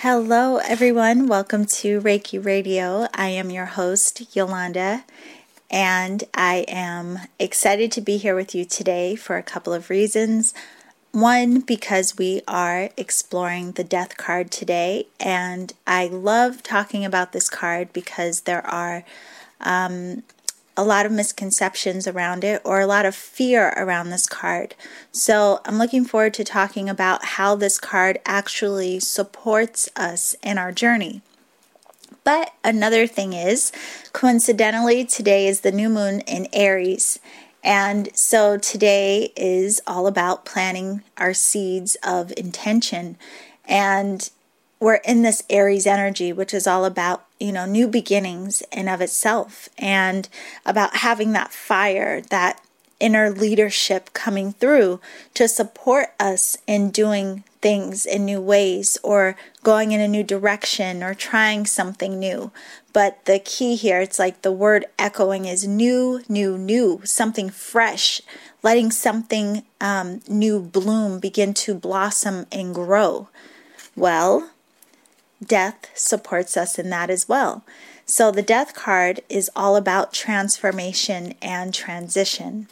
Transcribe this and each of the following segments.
Hello, everyone. Welcome to Reiki Radio. I am your host, Yolanda, and I am excited to be here with you today for a couple of reasons. One, because we are exploring the death card today, and I love talking about this card because there are um, a lot of misconceptions around it or a lot of fear around this card. So I'm looking forward to talking about how this card actually supports us in our journey. But another thing is, coincidentally, today is the new moon in Aries. And so today is all about planting our seeds of intention. And we're in this Aries energy, which is all about, you know, new beginnings in of itself and about having that fire, that inner leadership coming through to support us in doing things in new ways or going in a new direction or trying something new. But the key here, it's like the word echoing is new, new, new, something fresh, letting something um, new bloom, begin to blossom and grow. Well, death supports us in that as well. So the death card is all about transformation and transition.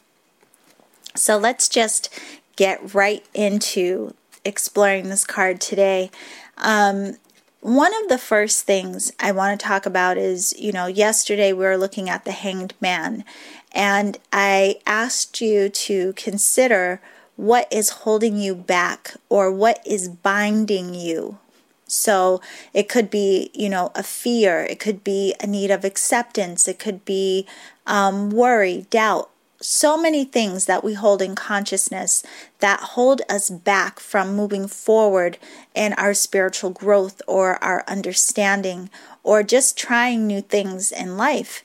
So let's just get right into exploring this card today. Um, one of the first things I want to talk about is, you know, yesterday we were looking at the hanged man, and I asked you to consider what is holding you back or what is binding you so it could be, you know, a fear, it could be a need of acceptance, it could be um, worry, doubt. So many things that we hold in consciousness that hold us back from moving forward in our spiritual growth or our understanding or just trying new things in life.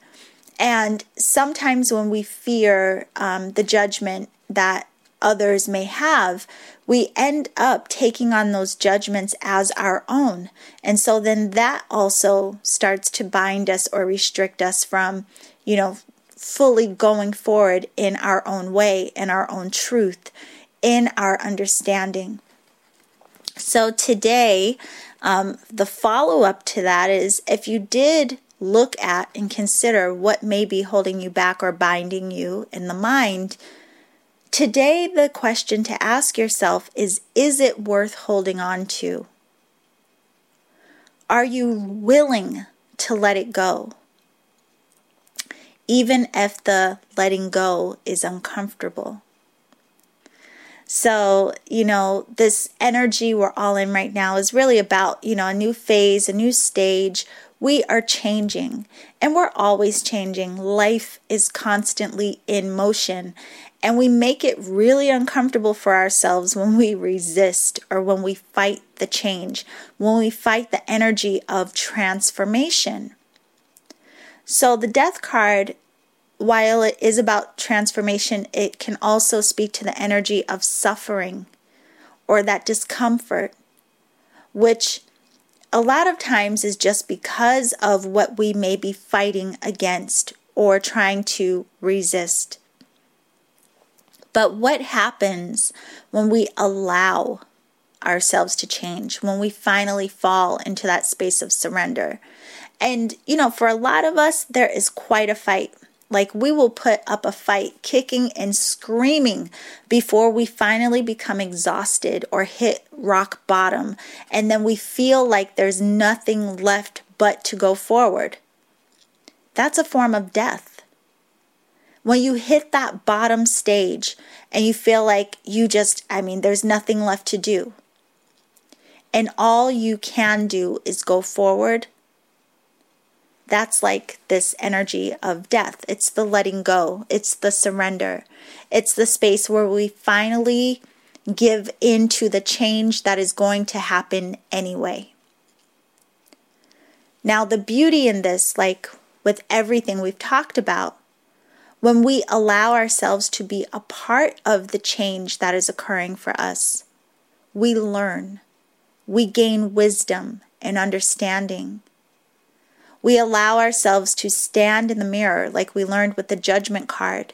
And sometimes when we fear um, the judgment that others may have, we end up taking on those judgments as our own. And so then that also starts to bind us or restrict us from, you know, fully going forward in our own way, in our own truth, in our understanding. So today, um, the follow up to that is if you did look at and consider what may be holding you back or binding you in the mind, Today, the question to ask yourself is Is it worth holding on to? Are you willing to let it go? Even if the letting go is uncomfortable. So, you know, this energy we're all in right now is really about, you know, a new phase, a new stage. We are changing and we're always changing. Life is constantly in motion. And we make it really uncomfortable for ourselves when we resist or when we fight the change, when we fight the energy of transformation. So, the death card, while it is about transformation, it can also speak to the energy of suffering or that discomfort, which a lot of times is just because of what we may be fighting against or trying to resist. But what happens when we allow ourselves to change, when we finally fall into that space of surrender? And, you know, for a lot of us, there is quite a fight. Like we will put up a fight, kicking and screaming before we finally become exhausted or hit rock bottom. And then we feel like there's nothing left but to go forward. That's a form of death. When you hit that bottom stage and you feel like you just, I mean, there's nothing left to do, and all you can do is go forward, that's like this energy of death. It's the letting go, it's the surrender, it's the space where we finally give into the change that is going to happen anyway. Now, the beauty in this, like with everything we've talked about, when we allow ourselves to be a part of the change that is occurring for us, we learn, we gain wisdom and understanding. We allow ourselves to stand in the mirror, like we learned with the judgment card,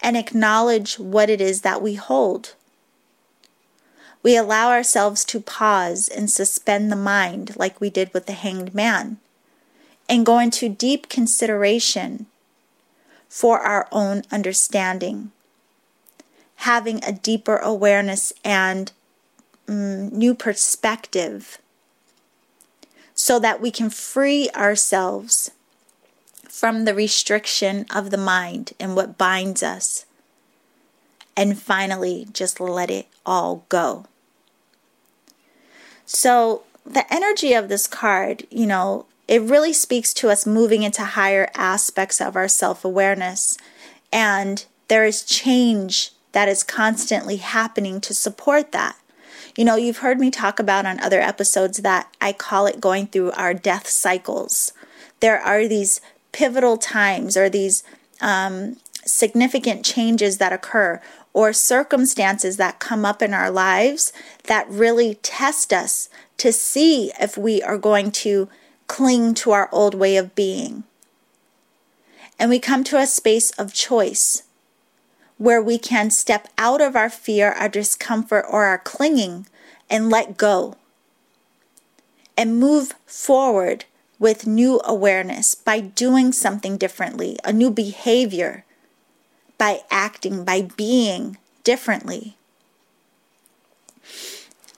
and acknowledge what it is that we hold. We allow ourselves to pause and suspend the mind, like we did with the hanged man, and go into deep consideration for our own understanding, having a deeper awareness and mm, new perspective so that we can free ourselves from the restriction of the mind and what binds us. And finally, just let it all go. So, the energy of this card, you know, it really speaks to us moving into higher aspects of our self awareness. And there is change that is constantly happening to support that. You know, you've heard me talk about on other episodes that I call it going through our death cycles. There are these pivotal times or these um, significant changes that occur or circumstances that come up in our lives that really test us to see if we are going to cling to our old way of being. And we come to a space of choice where we can step out of our fear, our discomfort, or our clinging and let go and move forward with new awareness by doing something differently, a new behavior by acting, by being differently.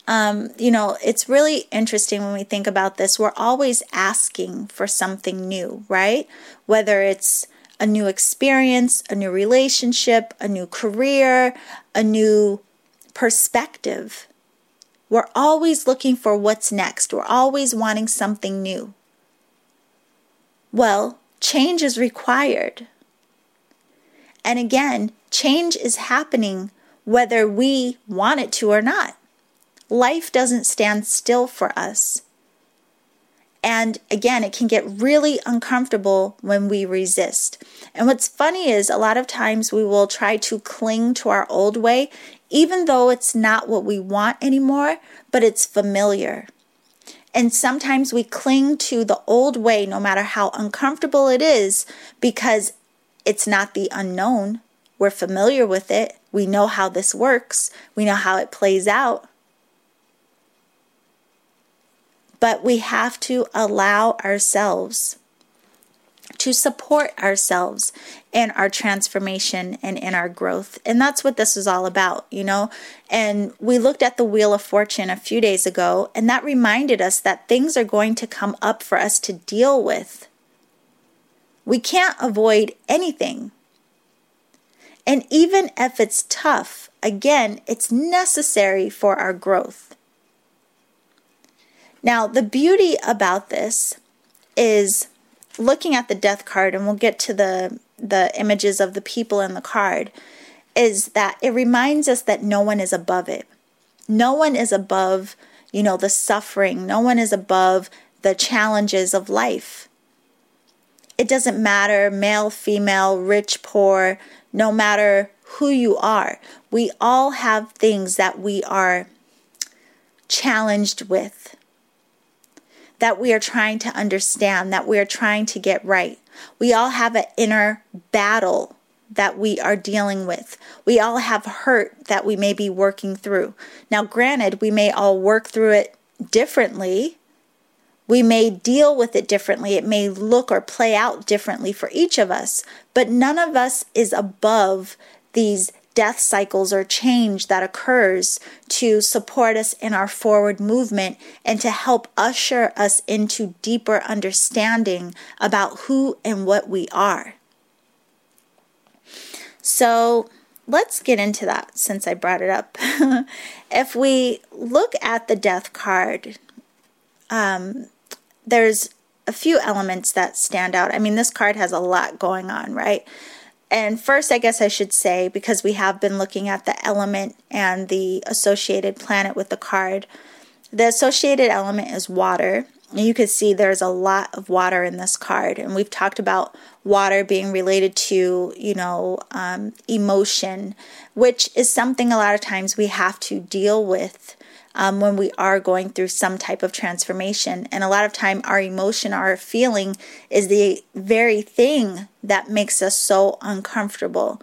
Um, you know, it's really interesting when we think about this. We're always asking for something new, right? Whether it's a new experience, a new relationship, a new career, a new perspective. We're always looking for what's next. We're always wanting something new. Well, change is required. And again, change is happening whether we want it to or not. Life doesn't stand still for us. And again, it can get really uncomfortable when we resist. And what's funny is a lot of times we will try to cling to our old way, even though it's not what we want anymore, but it's familiar. And sometimes we cling to the old way, no matter how uncomfortable it is, because it's not the unknown. We're familiar with it. We know how this works. We know how it plays out. But we have to allow ourselves to support ourselves in our transformation and in our growth. And that's what this is all about, you know? And we looked at the Wheel of Fortune a few days ago, and that reminded us that things are going to come up for us to deal with. We can't avoid anything. And even if it's tough, again, it's necessary for our growth. Now, the beauty about this is looking at the death card, and we'll get to the, the images of the people in the card, is that it reminds us that no one is above it. No one is above, you know, the suffering. No one is above the challenges of life. It doesn't matter, male, female, rich, poor, no matter who you are. We all have things that we are challenged with, that we are trying to understand, that we are trying to get right. We all have an inner battle that we are dealing with. We all have hurt that we may be working through. Now, granted, we may all work through it differently we may deal with it differently. It may look or play out differently for each of us, but none of us is above these death cycles or change that occurs to support us in our forward movement and to help usher us into deeper understanding about who and what we are. So, let's get into that since I brought it up. if we look at the death card, um, there's a few elements that stand out. I mean, this card has a lot going on, right? And first, I guess I should say, because we have been looking at the element and the associated planet with the card, the associated element is water. You can see there's a lot of water in this card. And we've talked about water being related to, you know, um, emotion, which is something a lot of times we have to deal with um, when we are going through some type of transformation. And a lot of time, our emotion, our feeling is the very thing that makes us so uncomfortable.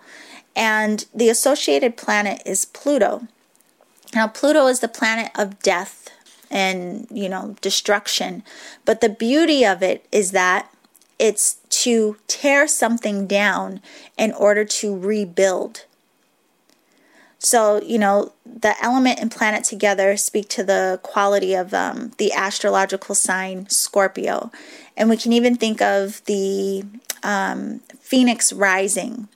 And the associated planet is Pluto. Now, Pluto is the planet of death and, you know, destruction. But the beauty of it is that it's to tear something down in order to rebuild. So, you know, the element and planet together speak to the quality of um, the astrological sign Scorpio. And we can even think of the um, phoenix rising.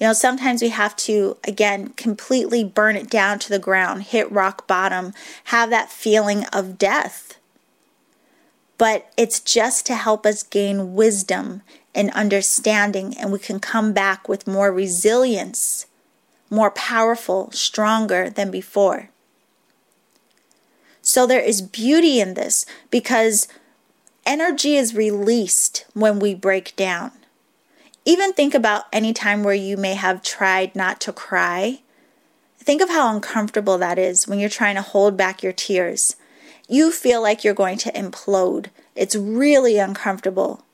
You know, sometimes we have to, again, completely burn it down to the ground, hit rock bottom, have that feeling of death but it's just to help us gain wisdom and understanding, and we can come back with more resilience, more powerful, stronger than before. So there is beauty in this because energy is released when we break down. Even think about any time where you may have tried not to cry. Think of how uncomfortable that is when you're trying to hold back your tears you feel like you're going to implode. It's really uncomfortable.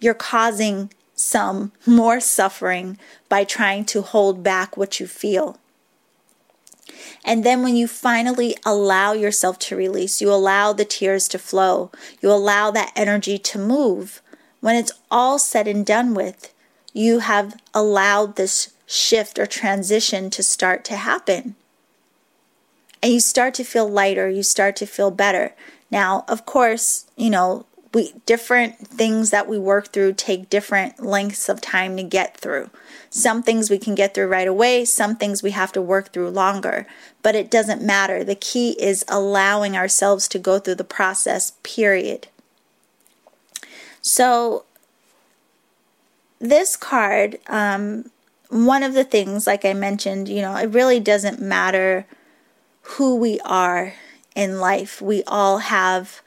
You're causing some more suffering by trying to hold back what you feel. And then when you finally allow yourself to release, you allow the tears to flow, you allow that energy to move. When it's all said and done with, you have allowed this shift or transition to start to happen and you start to feel lighter, you start to feel better. Now, of course, you know, we different things that we work through take different lengths of time to get through. Some things we can get through right away, some things we have to work through longer, but it doesn't matter. The key is allowing ourselves to go through the process, period. So, this card, um, one of the things, like I mentioned, you know, it really doesn't matter who we are in life. We all have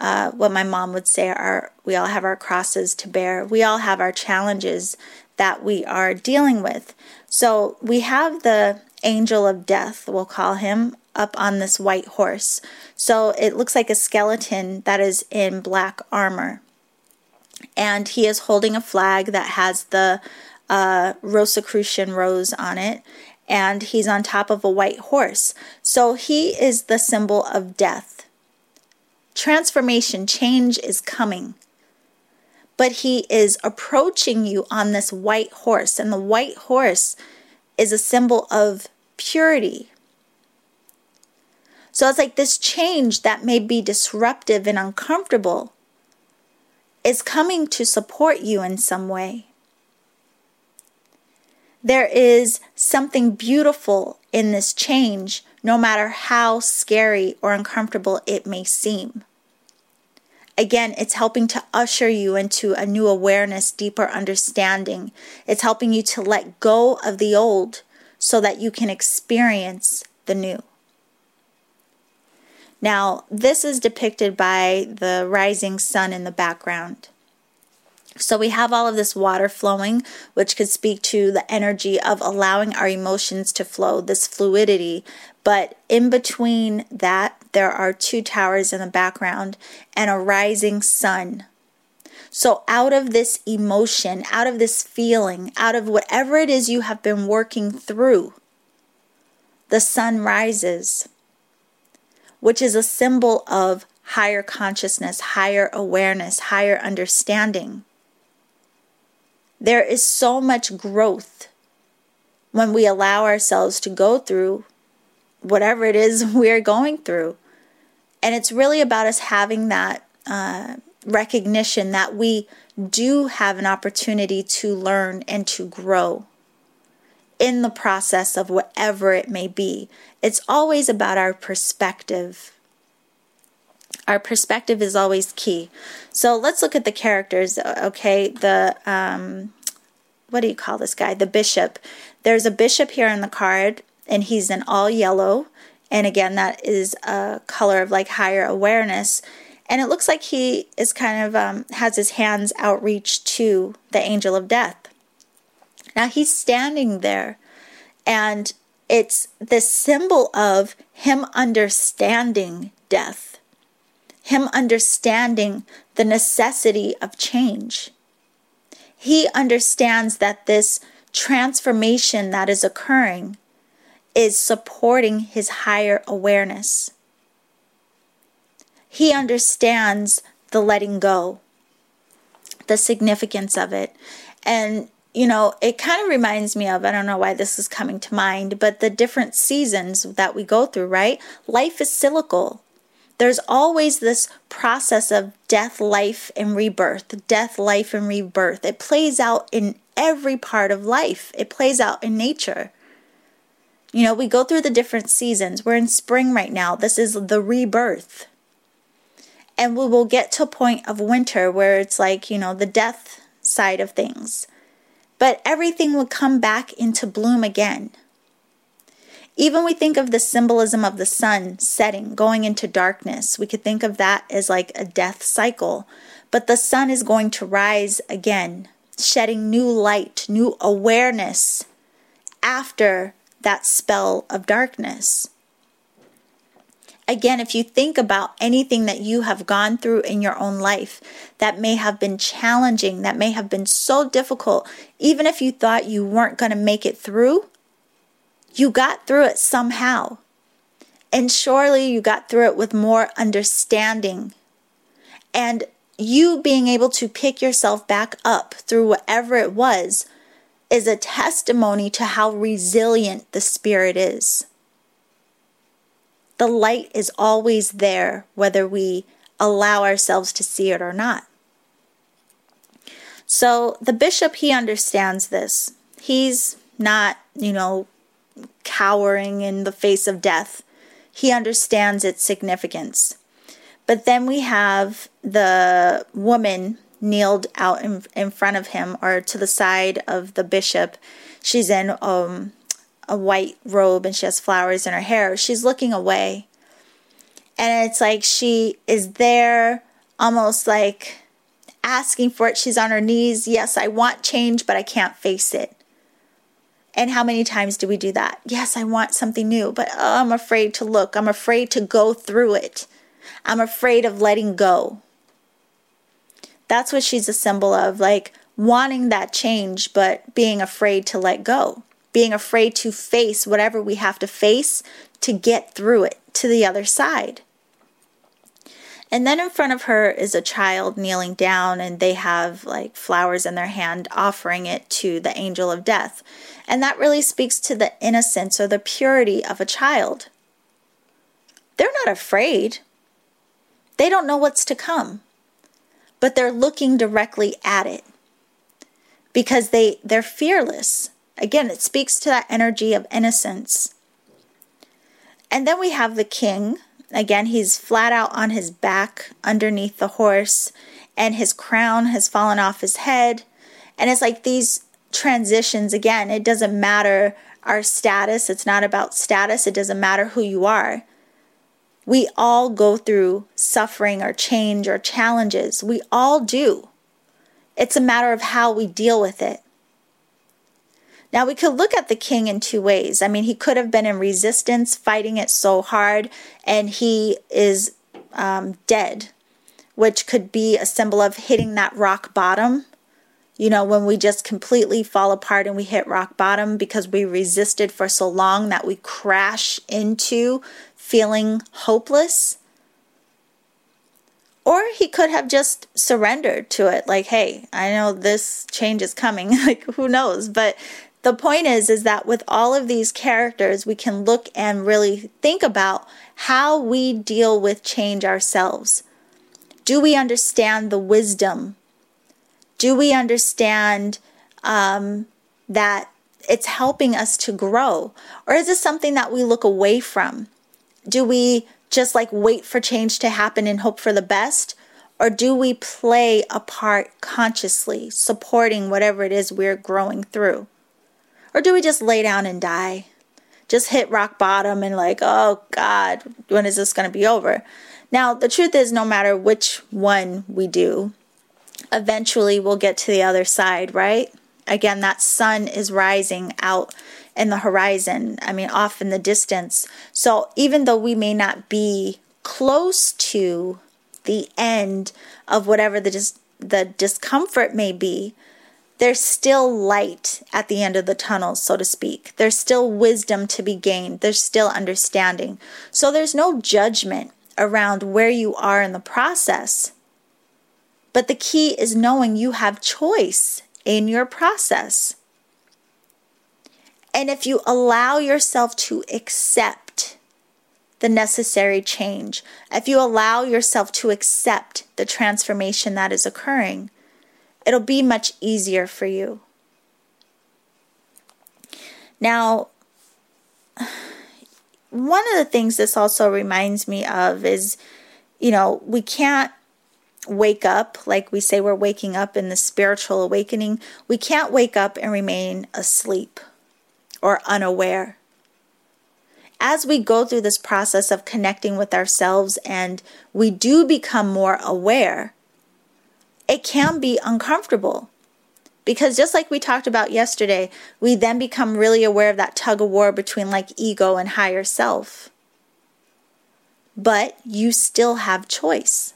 uh, what my mom would say are we all have our crosses to bear. We all have our challenges that we are dealing with. So we have the angel of death, we'll call him, up on this white horse. So it looks like a skeleton that is in black armor. And he is holding a flag that has the uh, Rosicrucian rose on it and he's on top of a white horse. So he is the symbol of death. Transformation, change is coming. But he is approaching you on this white horse, and the white horse is a symbol of purity. So it's like this change that may be disruptive and uncomfortable is coming to support you in some way. There is something beautiful in this change, no matter how scary or uncomfortable it may seem. Again, it's helping to usher you into a new awareness, deeper understanding. It's helping you to let go of the old so that you can experience the new. Now, this is depicted by the rising sun in the background. So we have all of this water flowing, which could speak to the energy of allowing our emotions to flow, this fluidity. But in between that, there are two towers in the background and a rising sun. So, out of this emotion, out of this feeling, out of whatever it is you have been working through, the sun rises, which is a symbol of higher consciousness, higher awareness, higher understanding. There is so much growth when we allow ourselves to go through whatever it is we're going through. And it's really about us having that uh, recognition that we do have an opportunity to learn and to grow in the process of whatever it may be. It's always about our perspective our perspective is always key. So let's look at the characters. Okay, the um, what do you call this guy? The bishop. There's a bishop here in the card, and he's in all yellow. And again, that is a color of like higher awareness. And it looks like he is kind of um, has his hands outreached to the angel of death. Now he's standing there, and it's the symbol of him understanding death him understanding the necessity of change. He understands that this transformation that is occurring is supporting his higher awareness. He understands the letting go, the significance of it. And, you know, it kind of reminds me of I don't know why this is coming to mind, but the different seasons that we go through, right? Life is cyclical. There's always this process of death, life, and rebirth, death, life, and rebirth. It plays out in every part of life, it plays out in nature. You know, we go through the different seasons. We're in spring right now. This is the rebirth. And we will get to a point of winter where it's like, you know, the death side of things. But everything will come back into bloom again. Even we think of the symbolism of the sun setting, going into darkness. We could think of that as like a death cycle. But the sun is going to rise again, shedding new light, new awareness after that spell of darkness. Again, if you think about anything that you have gone through in your own life that may have been challenging, that may have been so difficult, even if you thought you weren't going to make it through, you got through it somehow. And surely you got through it with more understanding. And you being able to pick yourself back up through whatever it was is a testimony to how resilient the Spirit is. The light is always there, whether we allow ourselves to see it or not. So the bishop, he understands this. He's not, you know, cowering in the face of death. He understands its significance. But then we have the woman kneeled out in, in front of him or to the side of the bishop. She's in um, a white robe and she has flowers in her hair. She's looking away. And it's like she is there almost like asking for it. She's on her knees. Yes, I want change, but I can't face it. And how many times do we do that? Yes, I want something new, but oh, I'm afraid to look. I'm afraid to go through it. I'm afraid of letting go. That's what she's a symbol of, like wanting that change, but being afraid to let go, being afraid to face whatever we have to face to get through it to the other side. And then in front of her is a child kneeling down, and they have like flowers in their hand, offering it to the angel of death. And that really speaks to the innocence or the purity of a child. They're not afraid, they don't know what's to come but they're looking directly at it because they they're fearless. Again, it speaks to that energy of innocence. And then we have the king. Again, he's flat out on his back underneath the horse, and his crown has fallen off his head. And it's like these transitions again, it doesn't matter our status, it's not about status, it doesn't matter who you are. We all go through suffering or change or challenges. We all do. It's a matter of how we deal with it. Now, we could look at the king in two ways. I mean, he could have been in resistance, fighting it so hard, and he is um, dead, which could be a symbol of hitting that rock bottom. You know, when we just completely fall apart and we hit rock bottom because we resisted for so long that we crash into feeling hopeless. Or he could have just surrendered to it, like, hey, I know this change is coming. like, who knows? But the point is, is that with all of these characters, we can look and really think about how we deal with change ourselves. Do we understand the wisdom? Do we understand um, that it's helping us to grow? Or is this something that we look away from? do we just like wait for change to happen and hope for the best? Or do we play a part consciously, supporting whatever it is we're growing through? Or do we just lay down and die? Just hit rock bottom and, like, oh God, when is this going to be over? Now, the truth is, no matter which one we do, eventually we'll get to the other side, right? Again, that sun is rising out in the horizon, I mean, off in the distance. So even though we may not be close to the end of whatever the, dis- the discomfort may be, there's still light at the end of the tunnel, so to speak. There's still wisdom to be gained. There's still understanding. So there's no judgment around where you are in the process. But the key is knowing you have choice in your process. And if you allow yourself to accept the necessary change, if you allow yourself to accept the transformation that is occurring, it'll be much easier for you. Now, one of the things this also reminds me of is, you know, we can't wake up like we say we're waking up in the spiritual awakening. We can't wake up and remain asleep or unaware. As we go through this process of connecting with ourselves and we do become more aware, it can be uncomfortable. Because just like we talked about yesterday, we then become really aware of that tug of war between like ego and higher self. But you still have choice.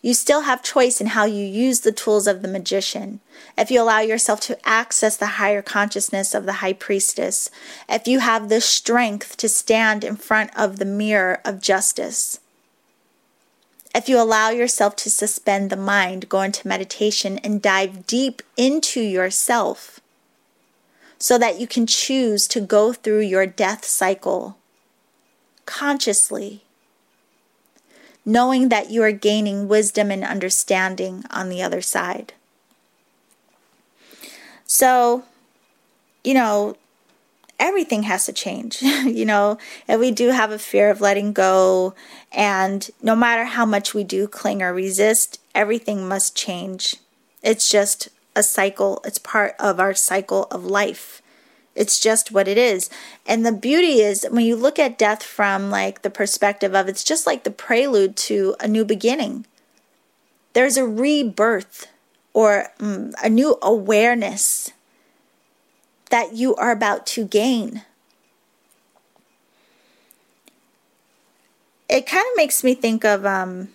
You still have choice in how you use the tools of the magician. If you allow yourself to access the higher consciousness of the high priestess, if you have the strength to stand in front of the mirror of justice, if you allow yourself to suspend the mind, go into meditation, and dive deep into yourself so that you can choose to go through your death cycle consciously, knowing that you are gaining wisdom and understanding on the other side. So, you know, everything has to change. you know, and we do have a fear of letting go. And no matter how much we do cling or resist, everything must change. It's just a cycle, it's part of our cycle of life. It's just what it is. And the beauty is when you look at death from like the perspective of it's just like the prelude to a new beginning. There's a rebirth or um, a new awareness that you are about to gain. It kind of makes me think of um,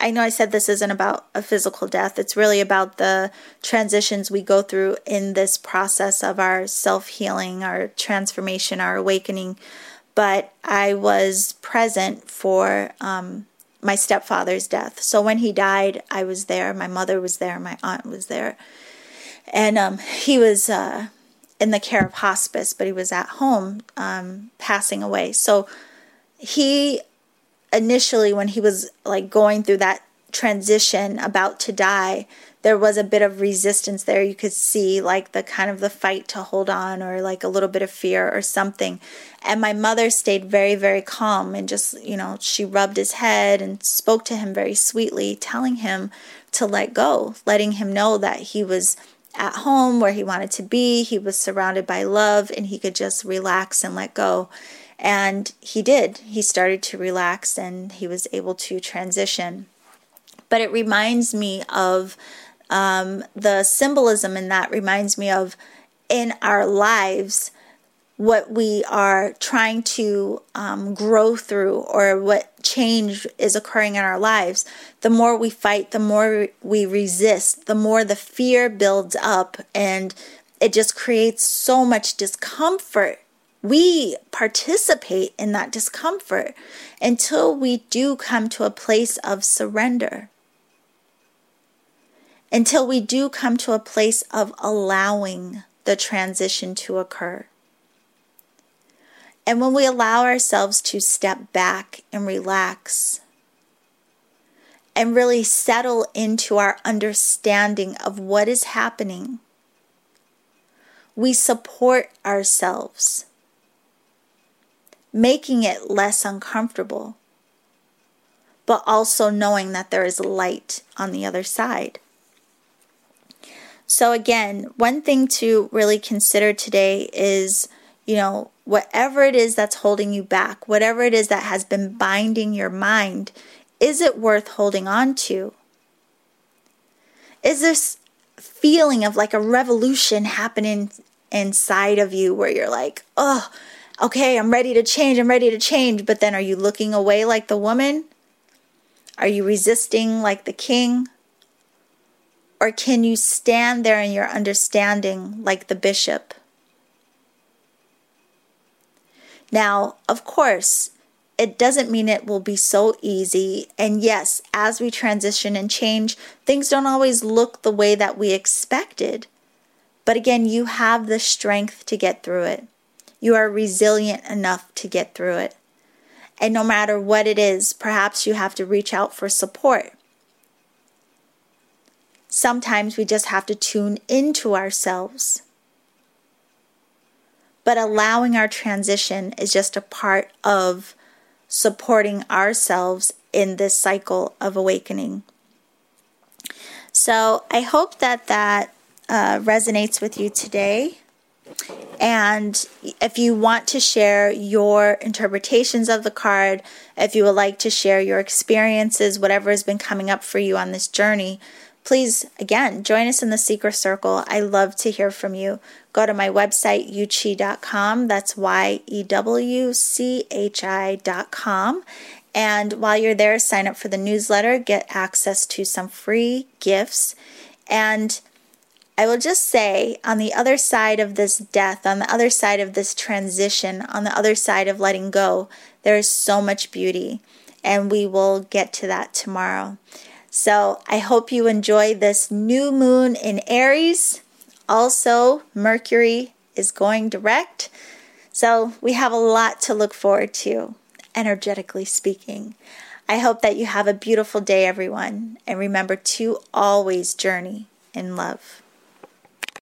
I know I said this isn't about a physical death. It's really about the transitions we go through in this process of our self healing, our transformation, our awakening. But I was present for um, my stepfather's death. So when he died, I was there. My mother was there. My aunt was there and um, he was uh, in the care of hospice, but he was at home um, passing away. So he initially, when he was like going through that transition, about to die, there was a bit of resistance there. You could see like the kind of the fight to hold on, or like a little bit of fear or something. And my mother stayed very, very calm and just, you know, she rubbed his head and spoke to him very sweetly, telling him to let go, letting him know that he was at home where he wanted to be. He was surrounded by love and he could just relax and let go. And he did. He started to relax and he was able to transition. But it reminds me of um, the symbolism in that, reminds me of in our lives what we are trying to um, grow through or what change is occurring in our lives, the more we fight, the more we resist, the more the fear builds up, and it just creates so much discomfort. We participate in that discomfort until we do come to a place of surrender. Until we do come to a place of allowing the transition to occur. And when we allow ourselves to step back and relax and really settle into our understanding of what is happening, we support ourselves, making it less uncomfortable, but also knowing that there is light on the other side. So, again, one thing to really consider today is you know, whatever it is that's holding you back, whatever it is that has been binding your mind, is it worth holding on to? Is this feeling of like a revolution happening inside of you where you're like, oh, okay, I'm ready to change, I'm ready to change. But then are you looking away like the woman? Are you resisting like the king? Or can you stand there in your understanding like the bishop? Now, of course, it doesn't mean it will be so easy. And yes, as we transition and change, things don't always look the way that we expected. But again, you have the strength to get through it. You are resilient enough to get through it. And no matter what it is, perhaps you have to reach out for support. Sometimes we just have to tune into ourselves. But allowing our transition is just a part of supporting ourselves in this cycle of awakening. So I hope that that uh, resonates with you today. And if you want to share your interpretations of the card, if you would like to share your experiences, whatever has been coming up for you on this journey, please, again, join us in the Seekers Circle. I love to hear from you. Go to my website, yewchi.com. That's Y E W C H I.com. And while you're there, sign up for the newsletter, get access to some free gifts. And I will just say, on the other side of this death, on the other side of this transition, on the other side of letting go, there is so much beauty. And we will get to that tomorrow. So I hope you enjoy this new moon in Aries. Also, Mercury is going direct. So we have a lot to look forward to, energetically speaking. I hope that you have a beautiful day, everyone. And remember to always journey in love.